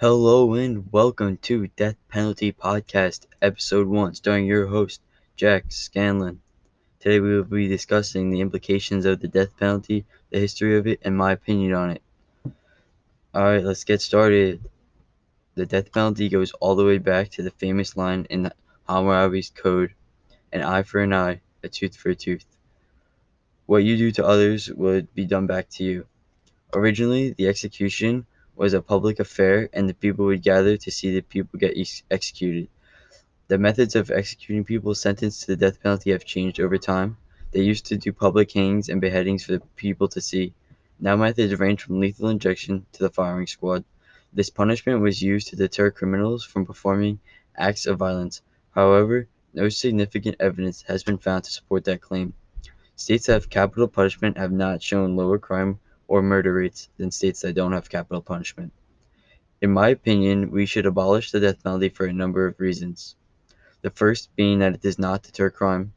Hello and welcome to Death Penalty Podcast, Episode 1, starring your host, Jack Scanlon. Today we will be discussing the implications of the death penalty, the history of it, and my opinion on it. Alright, let's get started. The death penalty goes all the way back to the famous line in Hammurabi's code an eye for an eye, a tooth for a tooth. What you do to others would be done back to you. Originally, the execution was a public affair and the people would gather to see the people get ex- executed. The methods of executing people sentenced to the death penalty have changed over time. They used to do public hangings and beheadings for the people to see. Now methods range from lethal injection to the firing squad. This punishment was used to deter criminals from performing acts of violence. However, no significant evidence has been found to support that claim. States that have capital punishment have not shown lower crime or murder rates than states that don't have capital punishment. In my opinion, we should abolish the death penalty for a number of reasons. The first being that it does not deter crime.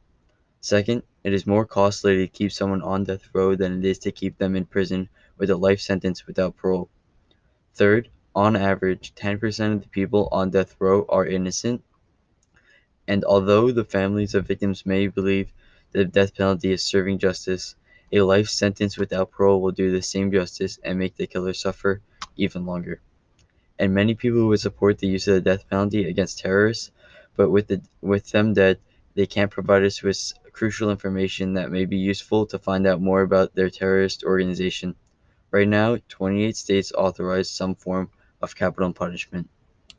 Second, it is more costly to keep someone on death row than it is to keep them in prison with a life sentence without parole. Third, on average, 10% of the people on death row are innocent and although the families of victims may believe that the death penalty is serving justice, a life sentence without parole will do the same justice and make the killer suffer even longer. And many people would support the use of the death penalty against terrorists, but with the with them dead, they can't provide us with crucial information that may be useful to find out more about their terrorist organization. Right now, 28 states authorize some form of capital punishment.